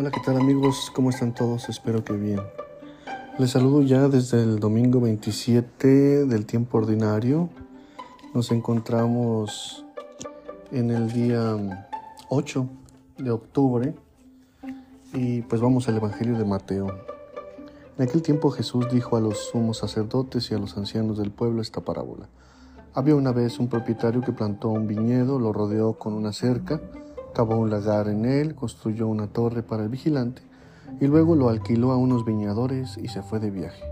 Hola, ¿qué tal amigos? ¿Cómo están todos? Espero que bien. Les saludo ya desde el domingo 27 del tiempo ordinario. Nos encontramos en el día 8 de octubre y pues vamos al Evangelio de Mateo. En aquel tiempo Jesús dijo a los sumos sacerdotes y a los ancianos del pueblo esta parábola. Había una vez un propietario que plantó un viñedo, lo rodeó con una cerca, cavó un lagar en él, construyó una torre para el vigilante y luego lo alquiló a unos viñadores y se fue de viaje.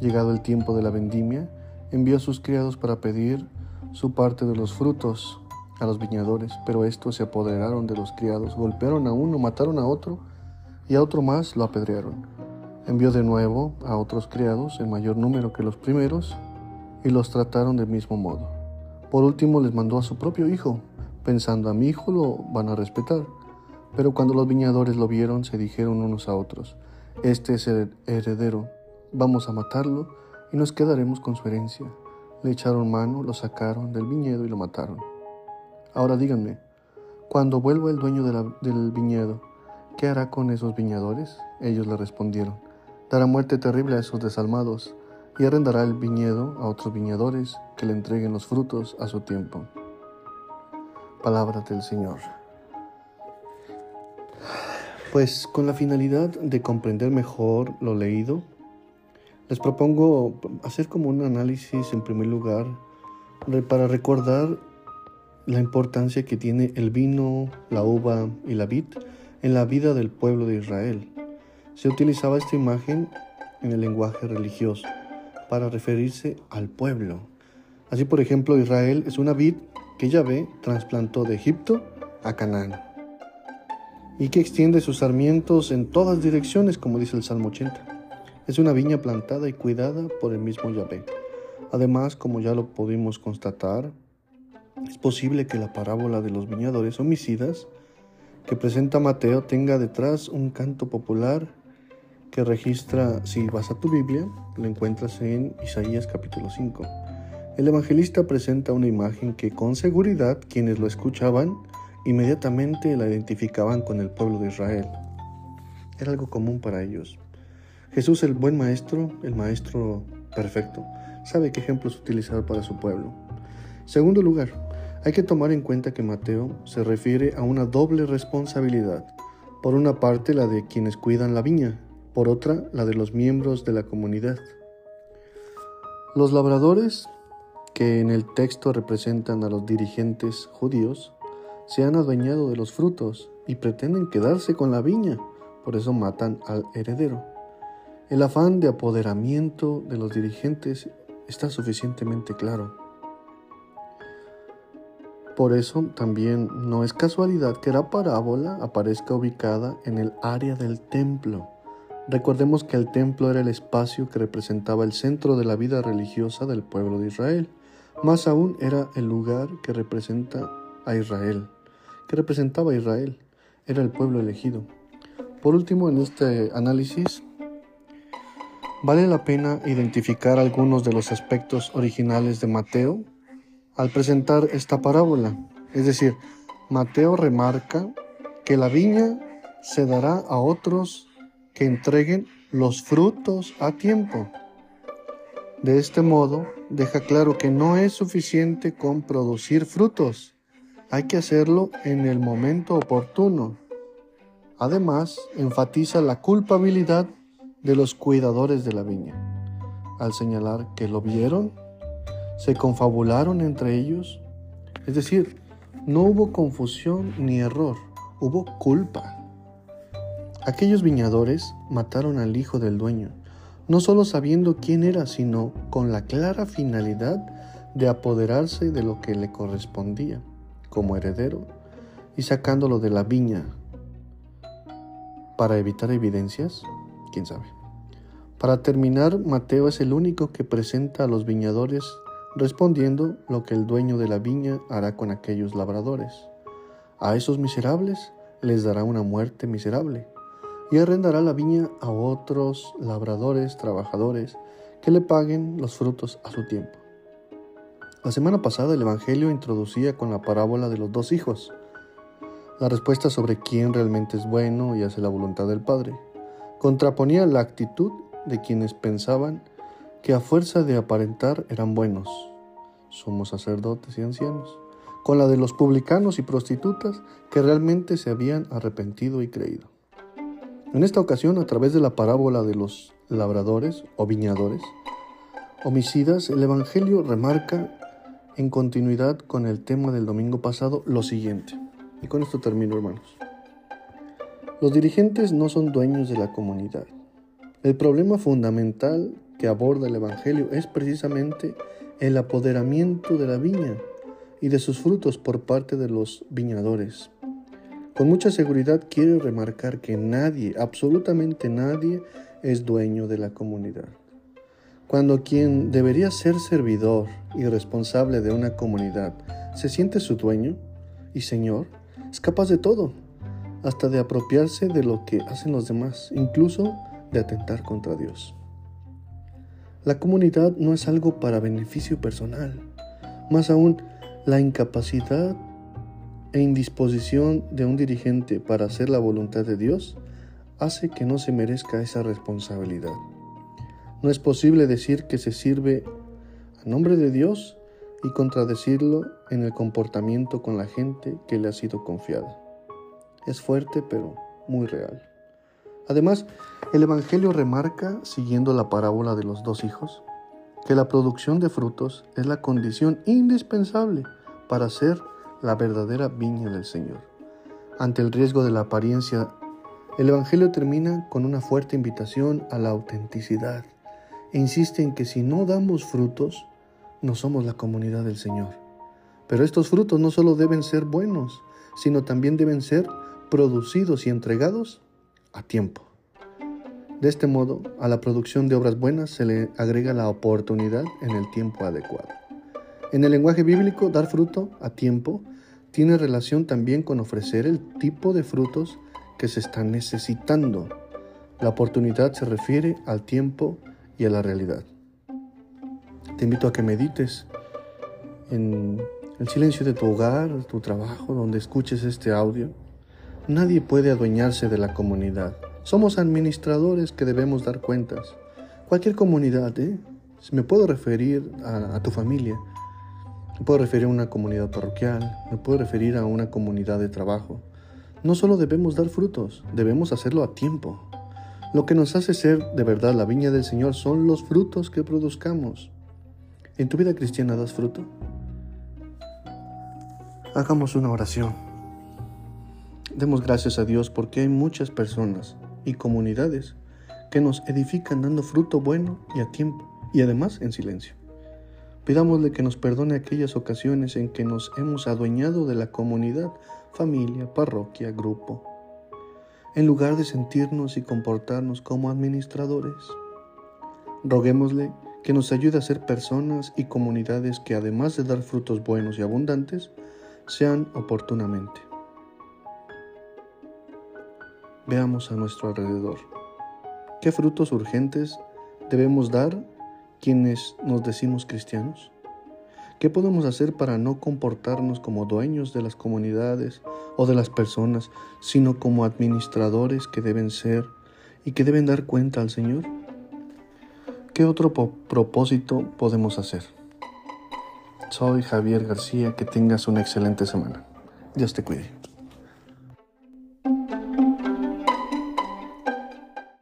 Llegado el tiempo de la vendimia, envió a sus criados para pedir su parte de los frutos a los viñadores, pero estos se apoderaron de los criados, golpearon a uno, mataron a otro y a otro más lo apedrearon. Envió de nuevo a otros criados, en mayor número que los primeros, y los trataron del mismo modo. Por último les mandó a su propio hijo, pensando a mi hijo lo van a respetar. Pero cuando los viñadores lo vieron, se dijeron unos a otros, este es el heredero, vamos a matarlo y nos quedaremos con su herencia. Le echaron mano, lo sacaron del viñedo y lo mataron. Ahora díganme, cuando vuelva el dueño del viñedo, ¿qué hará con esos viñadores? Ellos le respondieron, dará muerte terrible a esos desalmados y arrendará el viñedo a otros viñadores que le entreguen los frutos a su tiempo. Palabra del Señor. Pues con la finalidad de comprender mejor lo leído, les propongo hacer como un análisis en primer lugar para recordar la importancia que tiene el vino, la uva y la vid en la vida del pueblo de Israel. Se utilizaba esta imagen en el lenguaje religioso para referirse al pueblo. Así, por ejemplo, Israel es una vid que Yahvé trasplantó de Egipto a Canaán y que extiende sus sarmientos en todas direcciones, como dice el Salmo 80. Es una viña plantada y cuidada por el mismo Yahvé. Además, como ya lo pudimos constatar, es posible que la parábola de los viñadores homicidas que presenta Mateo tenga detrás un canto popular que registra, si vas a tu Biblia, lo encuentras en Isaías capítulo 5. El evangelista presenta una imagen que con seguridad quienes lo escuchaban inmediatamente la identificaban con el pueblo de Israel. Era algo común para ellos. Jesús, el buen maestro, el maestro perfecto, sabe qué ejemplos utilizar para su pueblo. Segundo lugar, hay que tomar en cuenta que Mateo se refiere a una doble responsabilidad. Por una parte, la de quienes cuidan la viña, por otra la de los miembros de la comunidad. Los labradores, que en el texto representan a los dirigentes judíos, se han adueñado de los frutos y pretenden quedarse con la viña, por eso matan al heredero. El afán de apoderamiento de los dirigentes está suficientemente claro. Por eso también no es casualidad que la parábola aparezca ubicada en el área del templo, Recordemos que el templo era el espacio que representaba el centro de la vida religiosa del pueblo de Israel. Más aún era el lugar que representa a Israel, que representaba a Israel, era el pueblo elegido. Por último, en este análisis, vale la pena identificar algunos de los aspectos originales de Mateo al presentar esta parábola. Es decir, Mateo remarca que la viña se dará a otros que entreguen los frutos a tiempo. De este modo, deja claro que no es suficiente con producir frutos, hay que hacerlo en el momento oportuno. Además, enfatiza la culpabilidad de los cuidadores de la viña, al señalar que lo vieron, se confabularon entre ellos, es decir, no hubo confusión ni error, hubo culpa. Aquellos viñadores mataron al hijo del dueño, no solo sabiendo quién era, sino con la clara finalidad de apoderarse de lo que le correspondía como heredero y sacándolo de la viña para evitar evidencias, quién sabe. Para terminar, Mateo es el único que presenta a los viñadores respondiendo lo que el dueño de la viña hará con aquellos labradores. A esos miserables les dará una muerte miserable y arrendará la viña a otros labradores, trabajadores, que le paguen los frutos a su tiempo. La semana pasada el Evangelio introducía con la parábola de los dos hijos. la respuesta sobre quién realmente es bueno y hace la voluntad del Padre. Contraponía la actitud de quienes pensaban que a fuerza de aparentar eran buenos, somos sacerdotes y ancianos, con la de los publicanos y prostitutas que realmente se habían arrepentido y creído. En esta ocasión, a través de la parábola de los labradores o viñadores, homicidas, el Evangelio remarca en continuidad con el tema del domingo pasado lo siguiente. Y con esto termino, hermanos. Los dirigentes no son dueños de la comunidad. El problema fundamental que aborda el Evangelio es precisamente el apoderamiento de la viña y de sus frutos por parte de los viñadores. Con mucha seguridad quiere remarcar que nadie, absolutamente nadie, es dueño de la comunidad. Cuando quien debería ser servidor y responsable de una comunidad se siente su dueño y señor, es capaz de todo, hasta de apropiarse de lo que hacen los demás, incluso de atentar contra Dios. La comunidad no es algo para beneficio personal, más aún la incapacidad e indisposición de un dirigente para hacer la voluntad de Dios hace que no se merezca esa responsabilidad. No es posible decir que se sirve a nombre de Dios y contradecirlo en el comportamiento con la gente que le ha sido confiada. Es fuerte pero muy real. Además, el Evangelio remarca, siguiendo la parábola de los dos hijos, que la producción de frutos es la condición indispensable para ser la verdadera viña del Señor. Ante el riesgo de la apariencia, el Evangelio termina con una fuerte invitación a la autenticidad e insiste en que si no damos frutos, no somos la comunidad del Señor. Pero estos frutos no solo deben ser buenos, sino también deben ser producidos y entregados a tiempo. De este modo, a la producción de obras buenas se le agrega la oportunidad en el tiempo adecuado. En el lenguaje bíblico, dar fruto a tiempo tiene relación también con ofrecer el tipo de frutos que se están necesitando. La oportunidad se refiere al tiempo y a la realidad. Te invito a que medites en el silencio de tu hogar, tu trabajo, donde escuches este audio. Nadie puede adueñarse de la comunidad. Somos administradores que debemos dar cuentas. Cualquier comunidad, ¿eh? Me puedo referir a, a tu familia, me puedo referir a una comunidad parroquial, me puedo referir a una comunidad de trabajo. No solo debemos dar frutos, debemos hacerlo a tiempo. Lo que nos hace ser de verdad la viña del Señor son los frutos que produzcamos. ¿En tu vida cristiana das fruto? Hagamos una oración. Demos gracias a Dios porque hay muchas personas y comunidades que nos edifican dando fruto bueno y a tiempo, y además en silencio. Pidámosle que nos perdone aquellas ocasiones en que nos hemos adueñado de la comunidad, familia, parroquia, grupo, en lugar de sentirnos y comportarnos como administradores. Roguémosle que nos ayude a ser personas y comunidades que además de dar frutos buenos y abundantes, sean oportunamente. Veamos a nuestro alrededor. ¿Qué frutos urgentes debemos dar quienes nos decimos cristianos? ¿Qué podemos hacer para no comportarnos como dueños de las comunidades o de las personas, sino como administradores que deben ser y que deben dar cuenta al Señor? ¿Qué otro propósito podemos hacer? Soy Javier García, que tengas una excelente semana. Dios te cuide.